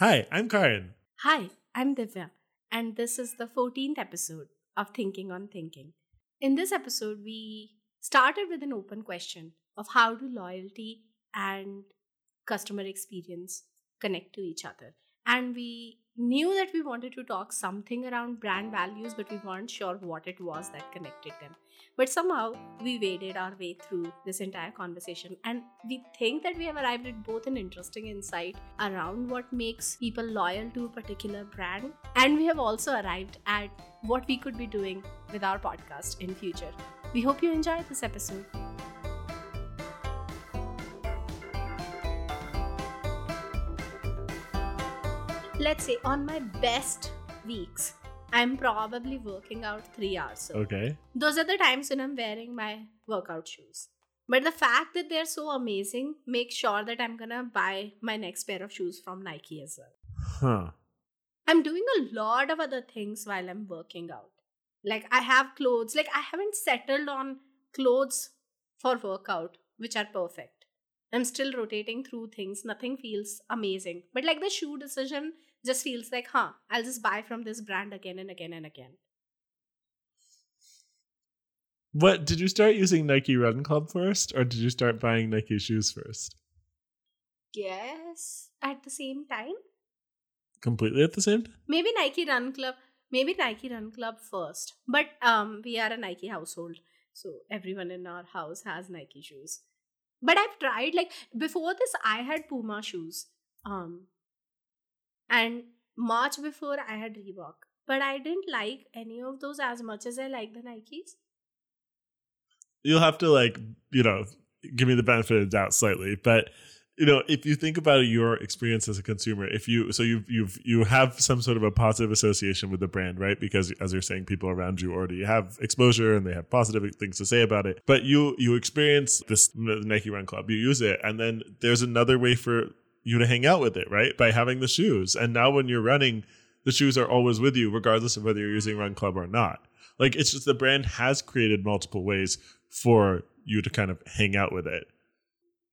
Hi, I'm Karan. Hi, I'm Divya, and this is the 14th episode of Thinking on Thinking. In this episode, we started with an open question of how do loyalty and customer experience connect to each other. And we knew that we wanted to talk something around brand values, but we weren't sure what it was that connected them. But somehow we waded our way through this entire conversation, and we think that we have arrived at both an interesting insight around what makes people loyal to a particular brand, and we have also arrived at what we could be doing with our podcast in future. We hope you enjoyed this episode. let's say on my best weeks, I'm probably working out three hours. So Okay. those are the times when I'm wearing my workout shoes. But the fact that they're so amazing makes sure that I'm gonna buy my next pair of shoes from Nike as well. Huh. I'm doing a lot of other things while I'm working out. Like I have clothes, like I haven't settled on clothes for workout, which are perfect. I'm still rotating through things, nothing feels amazing. But like the shoe decision just feels like, huh, I'll just buy from this brand again and again and again. What did you start using Nike Run Club first, or did you start buying Nike shoes first? Yes, at the same time. Completely at the same time? Maybe Nike Run Club, maybe Nike Run Club first. But um we are a Nike household, so everyone in our house has Nike shoes. But I've tried like before this I had Puma shoes. Um and March before I had Reebok. But I didn't like any of those as much as I like the Nikes. You'll have to like, you know, give me the benefit of the doubt slightly, but you know, if you think about your experience as a consumer, if you so you've you've you have some sort of a positive association with the brand, right? Because as you're saying, people around you already have exposure and they have positive things to say about it. But you you experience this Nike Run Club, you use it, and then there's another way for you to hang out with it, right? By having the shoes. And now when you're running, the shoes are always with you, regardless of whether you're using Run Club or not. Like it's just the brand has created multiple ways for you to kind of hang out with it.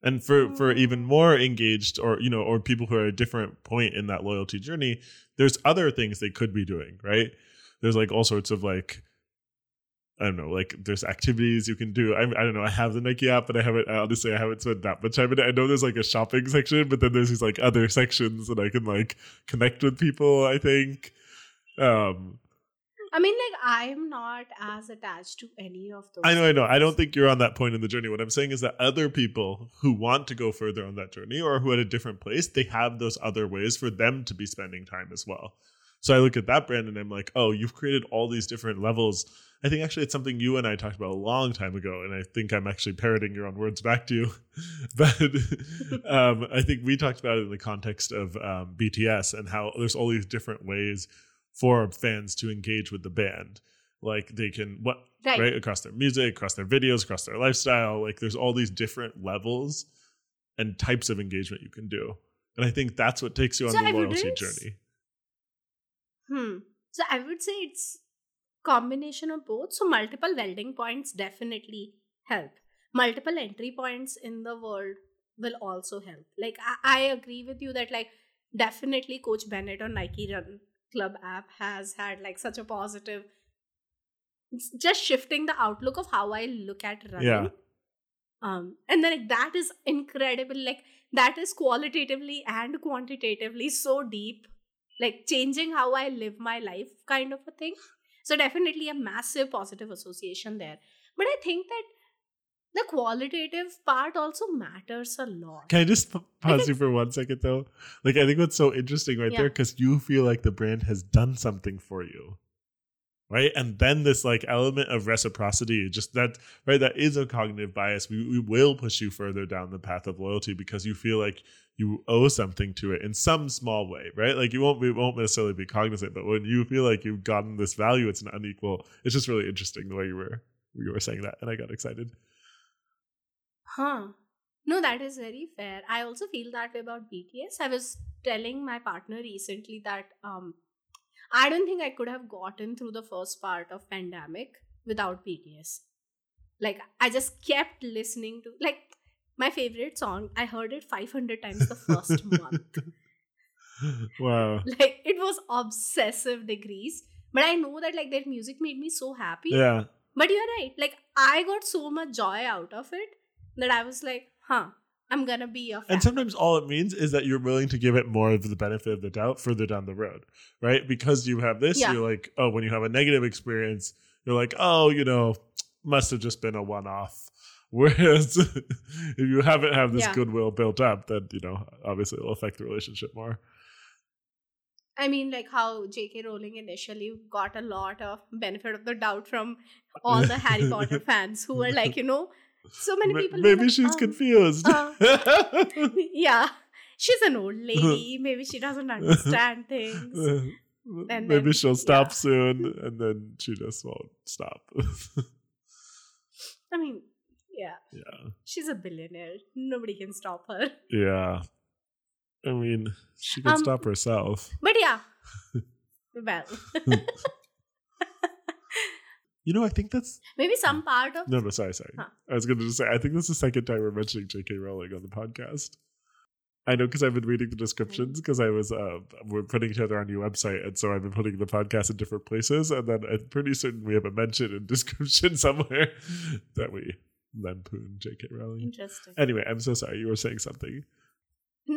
And for, mm. for even more engaged or, you know, or people who are at a different point in that loyalty journey, there's other things they could be doing, right? There's like all sorts of like, I don't know, like there's activities you can do. I, I don't know. I have the Nike app, but I haven't, I honestly, I haven't spent that much time in it. I know there's like a shopping section, but then there's these like other sections that I can like connect with people, I think. Um, I mean, like, I'm not as attached to any of those. I know, I know. I don't think you're on that point in the journey. What I'm saying is that other people who want to go further on that journey or who are at a different place, they have those other ways for them to be spending time as well. So I look at that brand and I'm like, oh, you've created all these different levels. I think actually it's something you and I talked about a long time ago, and I think I'm actually parroting your own words back to you. but um, I think we talked about it in the context of um, BTS and how there's all these different ways for fans to engage with the band. Like they can what Right. right across their music, across their videos, across their lifestyle. Like there's all these different levels and types of engagement you can do. And I think that's what takes you on So the loyalty journey. Hmm. So I would say it's combination of both. So multiple welding points definitely help. Multiple entry points in the world will also help. Like I, I agree with you that like definitely Coach Bennett or Nike Run Club app has had like such a positive it's just shifting the outlook of how I look at running. Yeah. Um and then like, that is incredible. Like that is qualitatively and quantitatively so deep like changing how I live my life kind of a thing. So definitely a massive positive association there. But I think that the qualitative part also matters a lot. Can I just pause you for one second though? Like I think what's so interesting right Yeah. there because you feel like the brand has done something for you. Right. And then this like element of reciprocity, just that right, that is a cognitive bias. We we will push you further down the path of loyalty because you feel like you owe something to it in some small way, right? Like you won't be won't necessarily be cognizant, but when you feel like you've gotten this value, it's an unequal. It's just really interesting the way you were you were saying that, and I got excited. Huh. No, that is very fair. I also feel that way about BTS. I was telling my partner recently that um I don't think I could have gotten through the first part of pandemic without BTS. Like I just kept listening to like my favorite song. I heard it 500 times the first month. wow. Like it was obsessive degrees. But I know that like their music made me so happy. Yeah. But you're right. Like I got so much joy out of it that I was like, huh, I'm gonna be a fan. And sometimes all it means is that you're willing to give it more of the benefit of the doubt further down the road, right? Because you have this, Yeah. you're like, oh, when you have a negative experience, you're like, oh, you know, must have just been a one off. Whereas if you haven't have this Yeah. goodwill built up, then you know, obviously it'll affect the relationship more. I mean, like how J.K. Rowling initially got a lot of benefit of the doubt from all the Harry Potter fans who were like, you know, so many people. Maybe like, she's "Um, confused. uh, yeah, she's an old lady. Maybe she doesn't understand things. And Maybe then- she'll stop yeah. soon, and then she just won't stop. I mean, yeah, yeah, she's a billionaire. Nobody can stop her. yeah. I mean, she can Um, stop herself. But yeah, well, You know, I think that's maybe some part of no, no. Sorry, sorry. Huh. I was going to just say, I think this is the second time we're mentioning J.K. Rowling on the podcast. I know because I've been reading the descriptions because I was uh, we're putting each other on your website, and so I've been putting the podcast in different places, and then I'm pretty certain we have a mention in description somewhere that we lampoon J.K. Rowling. interesting. Anyway, I'm so sorry. You were saying something.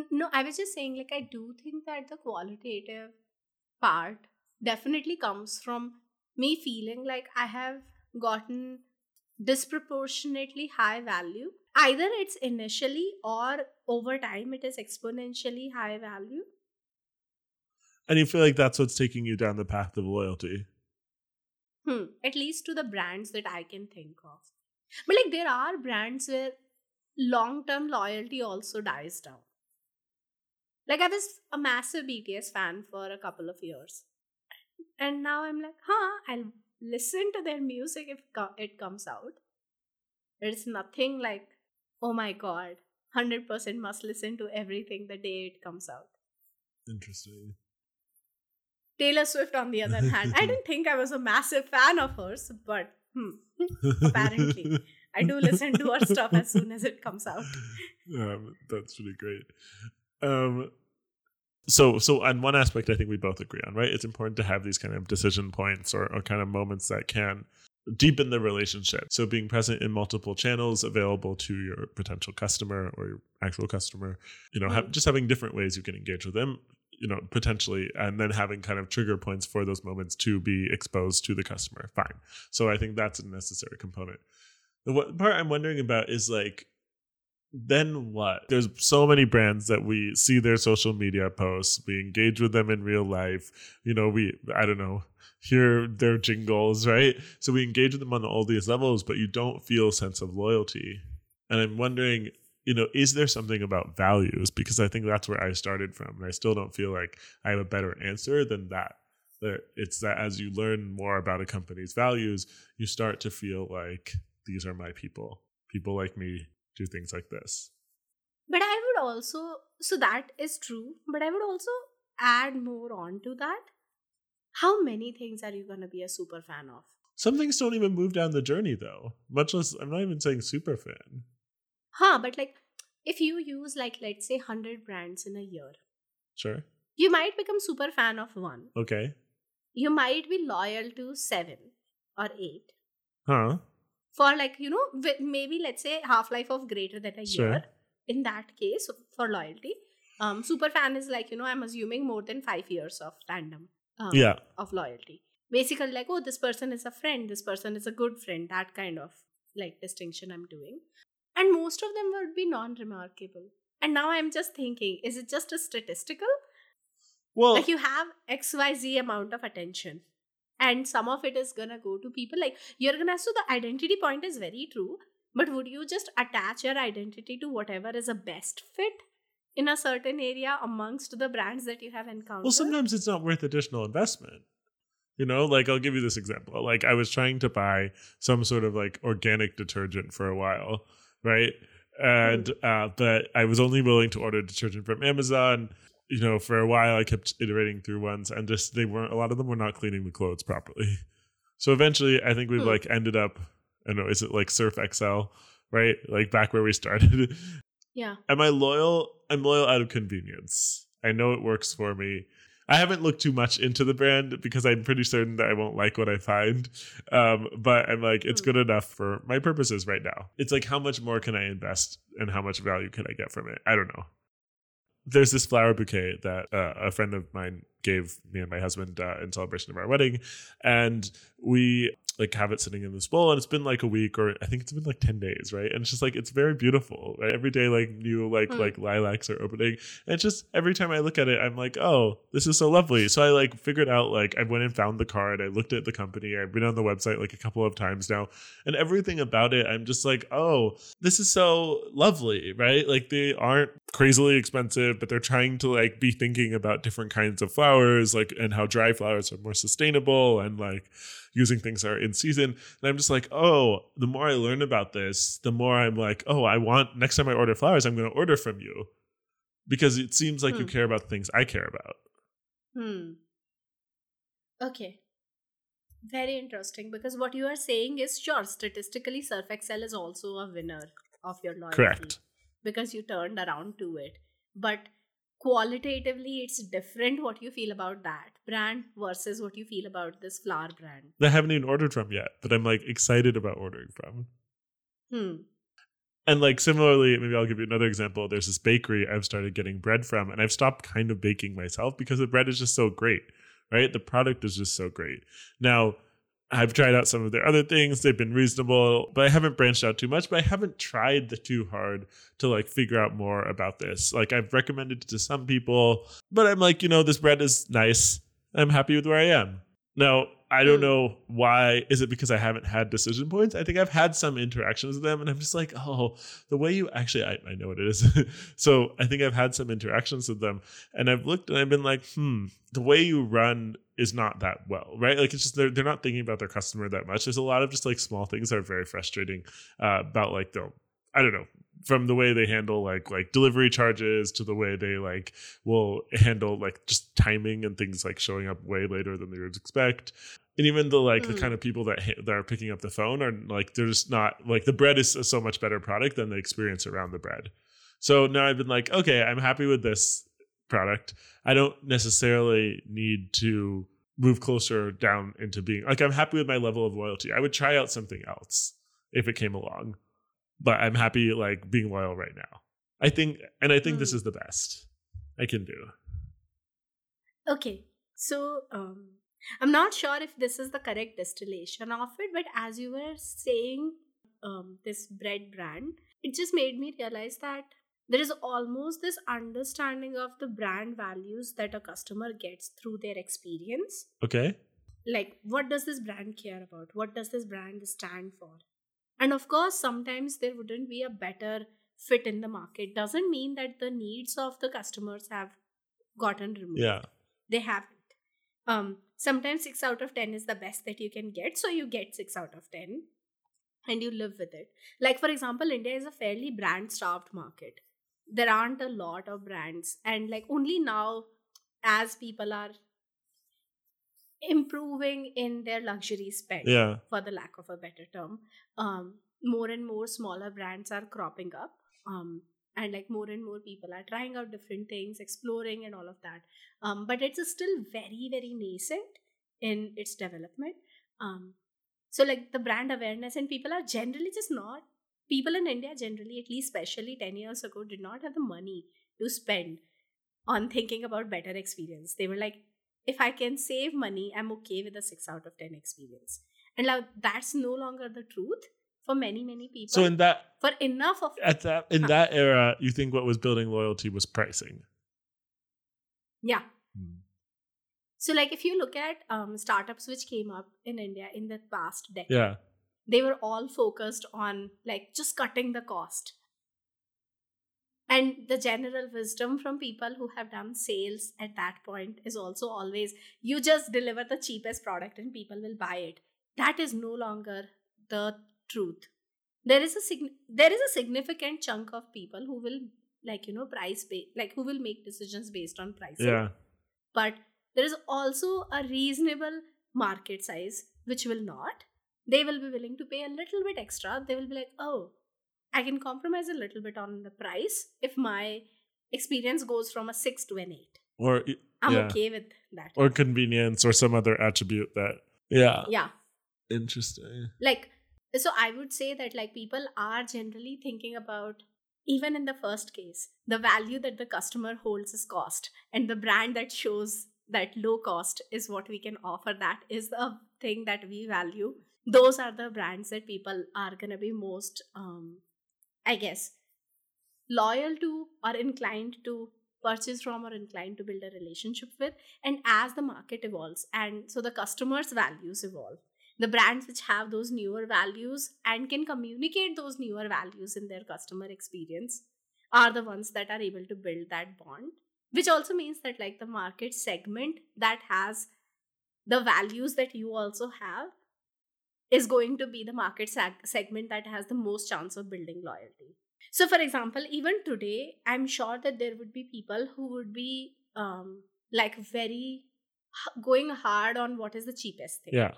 No, I was just saying, like, I do think that the qualitative part definitely comes from me feeling like I have gotten disproportionately high value. Either it's initially or over time it is exponentially high value. And you feel like that's what's taking you down the path of loyalty. Hmm. At least to the brands that I can think of. But like there are brands where long term loyalty also dies down. Like I was a massive BTS fan for a couple of years. And now I'm like, huh, I'll listen to their music if it comes out. It's nothing like, oh my god, 100% must listen to everything the day it comes out. Interesting. Taylor Swift, on the other hand, I didn't think I was a massive fan of hers, but hmm, Apparently. I do listen to her stuff as soon as it comes out. Um, that's really great. Um, so, so on one aspect, I think we both agree on, right? It's important to have these kind of decision points or, or kind of moments that can deepen the relationship. So, being present in multiple channels available to your potential customer or your actual customer, you know, have, Mm. just having different ways you can engage with them, you know, potentially, and then having kind of trigger points for those moments to be exposed to the customer. Fine. So, I think that's a necessary component. The part I'm wondering about is like, then what? There's so many brands that we see their social media posts, we engage with them in real life. You know, we, I don't know, hear their jingles, right? So we engage with them on all these levels, but you don't feel a sense of loyalty. And I'm wondering, you know, is there something about values? Because I think that's where I started from. And I still don't feel like I have a better answer than that. That it's that as you learn more about a company's values, you start to feel like these are my people. People like me do things like this. But I would also, so that is true, but I would also add more on to that. How many things are you going to be a super fan of? Some things don't even move down the journey though. Much less I'm not even saying super fan. Huh, but like if you use like let's say 100 brands in a year, Sure. you might become super fan of one. Okay. You might be loyal to 7 or 8. Huh. For like, you know, maybe let's say half life of greater than a Sure. year. In that case, for loyalty, um, super fan is like, you know, I'm assuming more than 5 years of random Um, Yeah. of loyalty. Basically, like, oh, this person is a friend, this person is a good friend, that kind of like distinction I'm doing. And most of them would be non remarkable. And now I'm just thinking, is it just a statistical? Well Like, you have XYZ amount of attention, and some of it is gonna go to people. Like, you're gonna, so the identity point is very true, but would you just attach your identity to whatever is a best fit? In a certain area amongst the brands that you have encountered. well sometimes it's not worth additional investment. You know, like I'll give you this example. Like I was trying to buy some sort of like organic detergent for a while, right? And uh but I was only willing to order detergent from Amazon. You know, for a while I kept iterating through ones and just they weren't a lot of them were not cleaning the clothes properly. So eventually I think we've Hmm. like ended up I don't know, is it like Surf Excel, right? Like back where we started. yeah. Am I loyal? I'm loyal out of convenience. I know it works for me. I haven't looked too much into the brand because I'm pretty certain that I won't like what I find. Um, but I'm like, it's Hmm. good enough for my purposes right now. It's like, how much more can I invest and how much value can I get from it? I don't know. There's this flower bouquet that uh, a friend of mine gave me and my husband uh, in celebration of our wedding, and we like have it sitting in this bowl, and it's been like a week or I think it's been like ten days, right? And it's just like it's very beautiful. Right? Every day, like new like Hmm. like lilacs are opening, and it's just every time I look at it, I'm like, oh, this is so lovely. So I like figured out like I went and found the card. I looked at the company. I've been on the website like a couple of times now, and everything about it, I'm just like, oh, this is so lovely, right? Like they aren't crazily expensive, but they're trying to like be thinking about different kinds of flowers, like and how dry flowers are more sustainable and like using things that are in season. And I'm just like, oh, the more I learn about this, the more I'm like, oh, I want next time I order flowers, I'm going to order from you because it seems like you Hmm. care about the things I care about. Hmm. Okay. Very interesting because what you are saying is sure, statistically, Surf Excel is also a winner of your loyalty. Correct. Because you turned around to it. But qualitatively, it's different what you feel about that brand versus what you feel about this flower brand. I haven't even ordered from yet, but I'm like excited about ordering from. Hmm. And like similarly, maybe I'll give you another example. There's this bakery I've started getting bread from, and I've stopped kind of baking myself because the bread is just so great, right? The product is just so great. Now, I've tried out some of their other things. They've been reasonable, but I haven't branched out too much. But I haven't tried the too hard to like figure out more about this. Like I've recommended it to some people, but I'm like, you know, this bread is nice. I'm happy with where I am. Now, I don't Hmm. know why. Is it because I haven't had decision points? I think I've had some interactions with them, and I'm just like, oh, the way you actually, I, I know what it is. so I think I've had some interactions with them, and I've looked and I've been like, hmm, the way you run is not that well, right? Like it's just they're they're not thinking about their customer that much. There's a lot of just like small things that are very frustrating uh, about like the I don't know from the way they handle like like delivery charges to the way they like will handle like just timing and things like showing up way later than they would expect. And even the like the Mm. kind of people that ha- that are picking up the phone are like they're just not like the bread is a so much better product than the experience around the bread. So now i've been like okay i'm happy with this product. I don't necessarily need to move closer down into being like i'm happy with my level of loyalty. I would try out something else if it came along but i'm happy like being loyal right now i think and i think this Mm. is the best i can do Okay, so um, I'm not sure if this is the correct distillation of it, but as you were saying, um, this bread brand, it just made me realize that there is almost this understanding of the brand values that a customer gets through their experience. okay Like, what does this brand care about? What does this brand stand for? And of course, sometimes there wouldn't be a better fit in the market. Doesn't mean that the needs of the customers have gotten removed. Yeah. They haven't. Um sometimes 6 out of 10 is the best that you can get so you get 6 out of 10 and you live with it. Like for example india is a fairly brand starved market. There aren't a lot of brands and like only now as people are improving in their luxury spend yeah. for the lack of a better term. Um more and more smaller brands are cropping up um and like more and more people are trying out different things exploring and all of that. Um but it's still very very nascent in its development. Um so like the brand awareness and people are generally just not people in india generally at least especially 10 years ago did not have the money to spend on thinking about better experience. They were like if i can save money i'm okay with a 6 out of 10 experience. And now that's no longer the truth for many many people. So in that for enough of at that in Huh. that era you think what was building loyalty was pricing. Yeah. So like if you look at um, startups which came up in india in the past decade yeah. they were all focused on like just cutting the cost and the general wisdom from people who have done sales at that point is also always you just deliver the cheapest product and people will buy it. That is no longer the truth. There is a sign- there is a significant chunk of people who will like you know price ba- like who will make decisions based on pricing. Yeah. But there is also a reasonable market size which will not. They will be willing to pay a little bit extra. They will be like oh i can compromise a little bit on the price if my experience goes from a 6 to an 8 or I'm yeah. okay with that. or convenience or some other attribute that yeah yeah. interesting Like, so I would say that like people are generally thinking about even in the first case, the value that the customer holds is cost, and the brand that shows that low cost is what we can offer. That is the thing that we value. Those are the brands that people are gonna be most, um, I guess, loyal to or inclined to purchase from or inclined to build a relationship with. And as the market evolves, and so the customers' values evolve the brands which have those newer values and can communicate those newer values in their customer experience are the ones that are able to build that bond which also means that like the market segment that has the values that you also have is going to be the market seg- segment that has the most chance of building loyalty. So for example even today i'm sure that there would be people who would be um like very h- going hard on what is the cheapest thing. Yeah.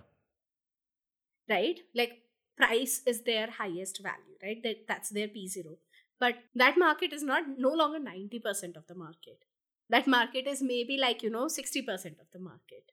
Right? Like price is their highest value right? That that's their p0 but that market is not no longer 90% of the market. That market is maybe like you know 60% of the market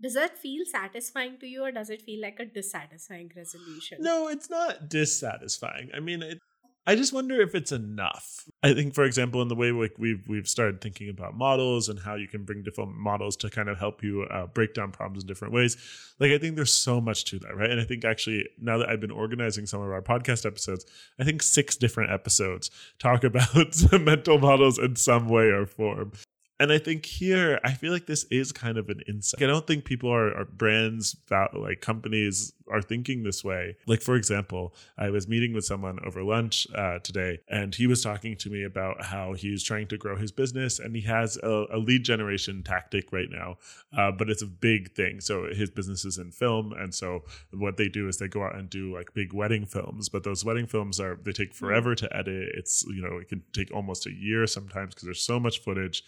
does that feel satisfying to you or does it feel like a dissatisfying resolution? No it's not dissatisfying. I mean it, i just wonder if it's enough. I think for example in the way like we've we've started thinking about models and how you can bring different models to kind of help you uh, break down problems in different ways. Like i think there's so much to that right? And i think actually now that i've been organizing some of our podcast episodes i think six different episodes talk about mental models in some way or form and I think here, I feel like this is kind of an insight. I don't think people are, are brands, like companies are thinking this way. Like, for example, I was meeting with someone over lunch uh, today, and he was talking to me about how he's trying to grow his business and he has a, a lead generation tactic right now, uh, but it's a big thing. So his business is in film. And so what they do is they go out and do like big wedding films, but those wedding films are, they take forever to edit. It's, you know, it can take almost a year sometimes because there's so much footage.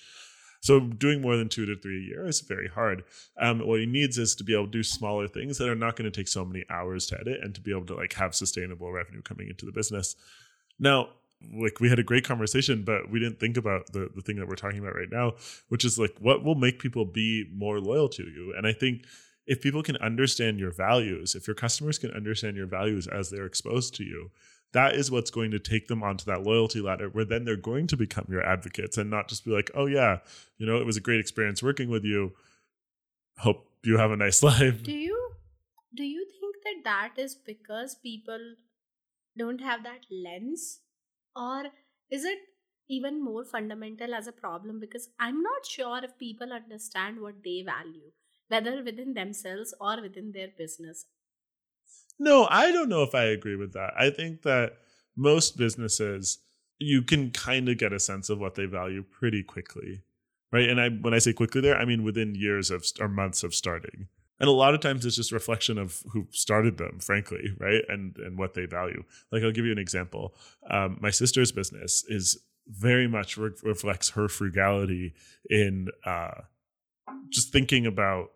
So doing more than two to three a year is very hard. Um, what he needs is to be able to do smaller things that are not going to take so many hours to edit and to be able to like have sustainable revenue coming into the business. Now, like we had a great conversation, but we didn't think about the, the thing that we're talking about right now, which is like what will make people be more loyal to you. And I think if people can understand your values, if your customers can understand your values as they're exposed to you, that is what's going to take them onto that loyalty ladder where then they're going to become your advocates and not just be like, oh, yeah, you know, it was a great experience working with you. Hope you have a nice life. do you do you think that that is because people don't have that lens or is it even more fundamental as a problem because i'm not sure if people understand what they value whether within themselves or within their business No, I don't know if I agree with that. I think that most businesses, you can kind of get a sense of what they value pretty quickly. Right. And I when I say quickly there, I mean within years of or months of starting. And a lot of times it's just reflection of who started them, frankly, right? And and what they value. Like I'll give you an example. Um, my sister's business is very much re- reflects her frugality in uh, just thinking about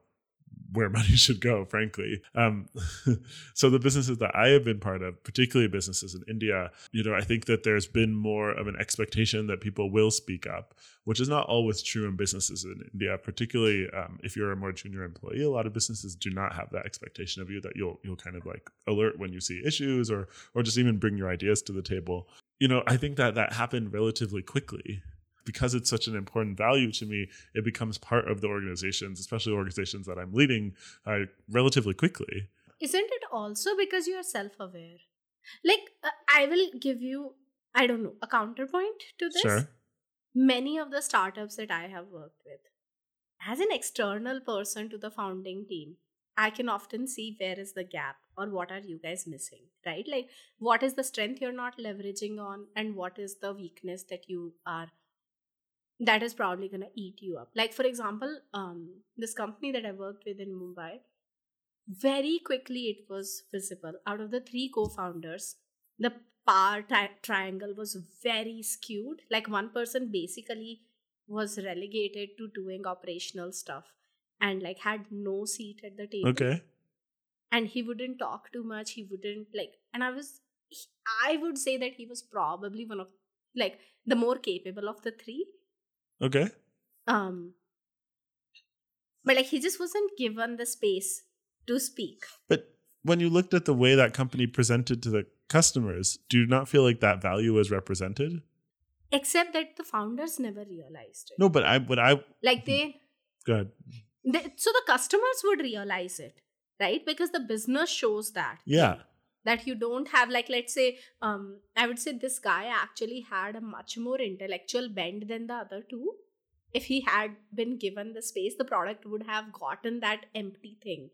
where money should go, frankly. Um, so the businesses that I have been part of, particularly businesses in India, you know, I think that there's been more of an expectation that people will speak up, which is not always true in businesses in India. Particularly um, if you're a more junior employee, a lot of businesses do not have that expectation of you that you'll you'll kind of like alert when you see issues or or just even bring your ideas to the table. You know, I think that that happened relatively quickly because it's such an important value to me, it becomes part of the organizations, especially organizations that I'm leading, uh, relatively quickly. isn't it also because you are self-aware like uh, i will give you i don't know a counterpoint to this Sure. many of the startups that I have worked with, as an external person to the founding team, I can often see where is the gap or what are you guys missing, right? Like, what is the strength you're not leveraging on, and what is the weakness that you are that is probably going to eat you up. Like, for example, um, this company that I worked with in Mumbai, very quickly it was visible. Out of the three co founders, the power tri- triangle was very skewed. Like, one person basically was relegated to doing operational stuff and like had no seat at the table Okay. and he wouldn't talk too much he wouldn't like and i was he- i would say that he was probably one of like the more capable of the three. Okay. Um, but like he just wasn't given the space to speak. But when you looked at the way that company presented to the customers, do you not feel like that value was represented? Except that the founders never realized it. No, but I but I Like they, go ahead. they so the customers would realize it, right? Because the business shows that. Yeah. That you don't have like let's say um i would say this guy actually had a much more intellectual bend than the other two. If he had been given the space the product would have gotten that empty thing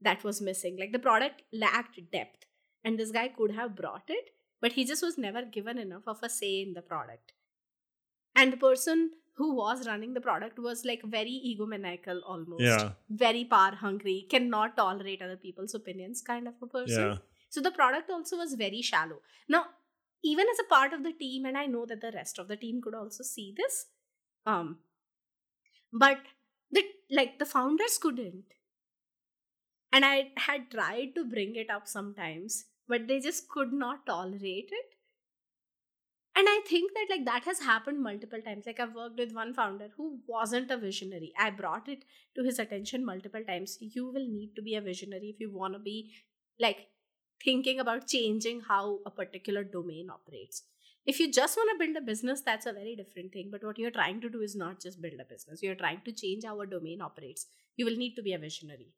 that was missing. Like the product lacked depth and this guy could have brought it but he just was never given enough of a say in the product. And the person who was running the product was like very egomaniacal almost. Yeah. very power hungry cannot tolerate other people's opinions kind of a person. Yeah. So the product also was very shallow. Now, even as a part of the team, and I know that the rest of the team could also see this, um, but the like the founders couldn't. And I had tried to bring it up sometimes, but they just could not tolerate it. And I think that like that has happened multiple times. Like I've worked with one founder who wasn't a visionary. I brought it to his attention multiple times. You will need to be a visionary if you want to be like thinking about changing how a particular domain operates. If you just want to build a business, that's a very different thing. But what you're trying to do is not just build a business, you're trying to change how a domain operates. You will need to be a visionary.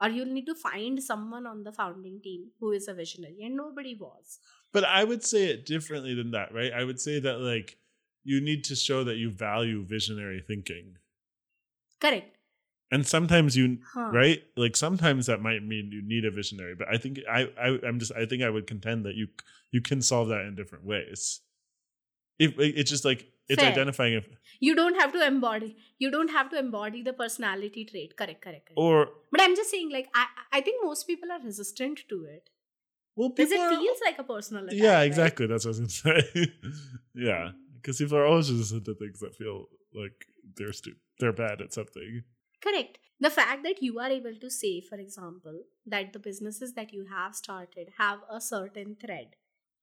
Or you'll need to find someone on the founding team who is a visionary, and nobody was. But I would say it differently than that, right? I would say that like you need to show that you value visionary thinking. Correct. And sometimes you Huh. right? Like sometimes that might mean you need a visionary, but I think I, I I'm just I think I would contend that you you can solve that in different ways. If it's just like it's Fair. identifying if You don't have to embody. You don't have to embody the personality trait. Correct, correct, correct. or but I'm just saying, like, I, I think most people are resistant to it. well Because it feels like a personal attack. Yeah, right? exactly. That's what I was gonna say. yeah, because people are always resistant to things that feel like they're stupid they're bad at something. Correct. The fact that you are able to say, for example, that the businesses that you have started have a certain thread.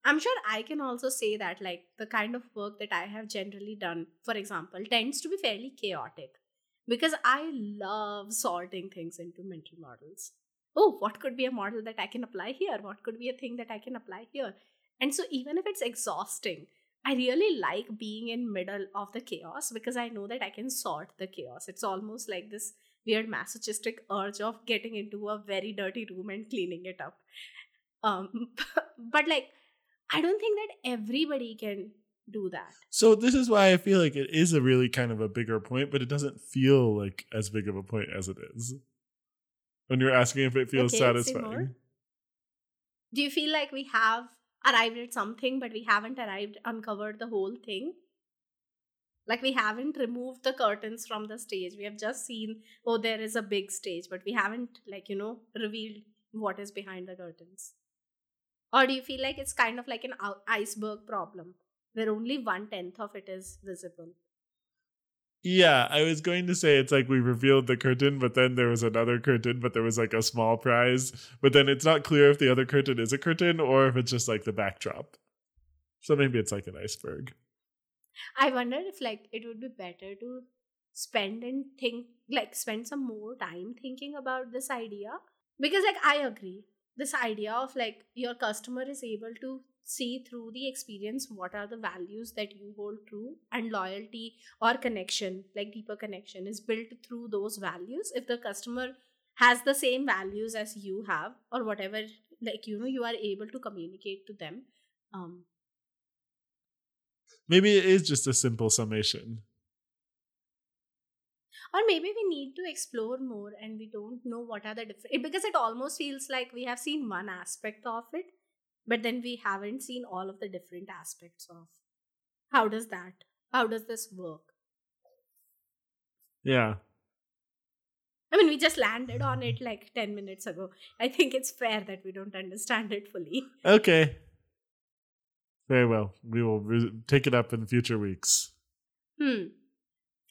I'm sure I can also say that, like, the kind of work that I have generally done, for example, tends to be fairly chaotic because I love sorting things into mental models. Oh, what could be a model that I can apply here? What could be a thing that I can apply here? And so, even if it's exhausting, I really like being in middle of the chaos because I know that I can sort the chaos. It's almost like this weird masochistic urge of getting into a very dirty room and cleaning it up. Um, but like, I don't think that everybody can do that. So this is why I feel like it is a really kind of a bigger point, but it doesn't feel like as big of a point as it is. When you're asking if it feels Okay, satisfying. Do you feel like we have arrived at something, but we haven't arrived, uncovered the whole thing? Like we haven't removed the curtains from the stage. We have just seen, oh, there is a big stage, but we haven't, like, you know, revealed what is behind the curtains. Or do you feel like it's kind of like an iceberg problem where only one tenth of it is visible? Yeah, I was going to say it's like we revealed the curtain, but then there was another curtain, but there was like a small prize. But then it's not clear if the other curtain is a curtain or if it's just like the backdrop. So maybe it's like an iceberg. I wonder if like it would be better to spend and think like spend some more time thinking about this idea because like I agree this idea of like your customer is able to see through the experience what are the values that you hold true and loyalty or connection like deeper connection is built through those values if the customer has the same values as you have or whatever like you know you are able to communicate to them um Maybe it is just a simple summation. or maybe we need to explore more and we don't know what are the different because it almost feels like we have seen one aspect of it but then we haven't seen all of the different aspects of how does that how does this work Yeah. i mean we just landed on it like 10 minutes ago i think it's fair that we don't understand it fully Okay. Very well. We will re- take it up in future weeks. Hmm.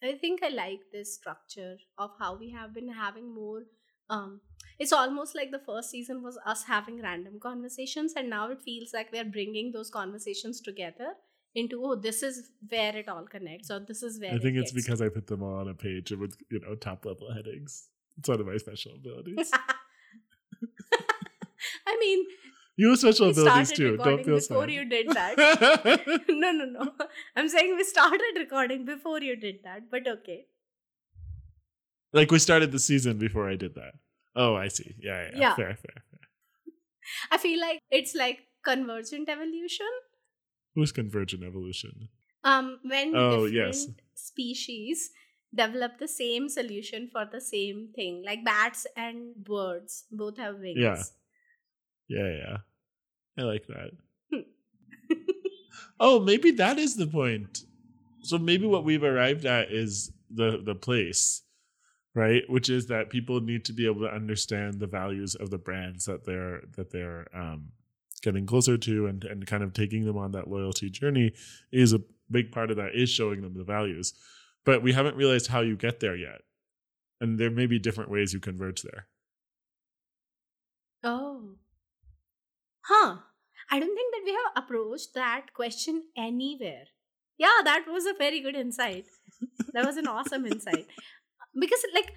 I think I like this structure of how we have been having more. Um, it's almost like the first season was us having random conversations, and now it feels like we are bringing those conversations together into oh this is where it all connects or this is where I think it it's because I put them all on a page with you know top level headings. It's one of my special abilities. I mean, You have special abilities too. Don't feel before sad. you did that. no, no, no. I'm saying we started recording before you did that, but okay. Like we started the season before I did that. Oh, I see. Yeah, yeah. yeah. Yeah. Fair, fair, fair. I feel like it's like convergent evolution. Who's convergent evolution? Um, when Oh, different yes. species develop the same solution for the same thing, like bats and birds both have wings. Yeah. Yeah, yeah. I like that. Oh, maybe that is the point. So maybe what we've arrived at is the the place, right? Which is that people need to be able to understand the values of the brands that they're that they're um, getting closer to, and and kind of taking them on that loyalty journey is a big part of that is showing them the values. But we haven't realized how you get there yet, and there may be different ways you converge there. Oh. Huh. I don't think that we have approached that question anywhere. Yeah, that was a very good insight. That was an awesome insight. Because, like,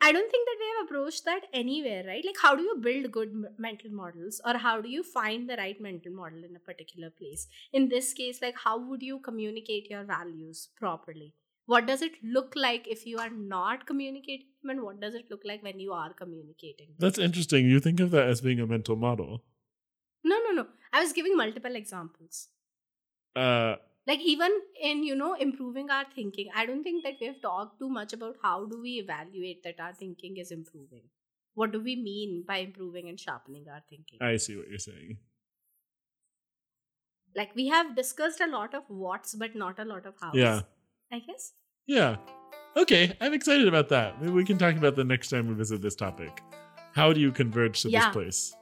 I don't think that we have approached that anywhere, right? Like, how do you build good m- mental models, or how do you find the right mental model in a particular place? In this case, like, how would you communicate your values properly? What does it look like if you are not communicating, and what does it look like when you are communicating? That's interesting. You think of that as being a mental model. No, no, no. I was giving multiple examples. Uh, Like even in you know improving our thinking, I don't think that we have talked too much about how do we evaluate that our thinking is improving. What do we mean by improving and sharpening our thinking? I see what you're saying. like we have discussed a lot of what's, but not a lot of hows. Yeah. I guess. Yeah. Okay, I'm excited about that. Maybe we can talk about the next time we visit this topic. How do you converge to Yeah. this place?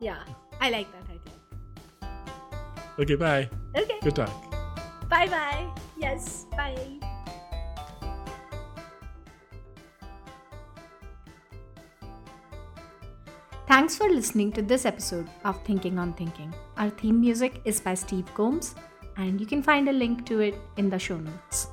Yeah, I like that. Okay, bye. Okay. Good talk. Bye bye. Yes. Bye. Thanks for listening to this episode of Thinking on Thinking. Our theme music is by Steve Combs, and you can find a link to it in the show notes.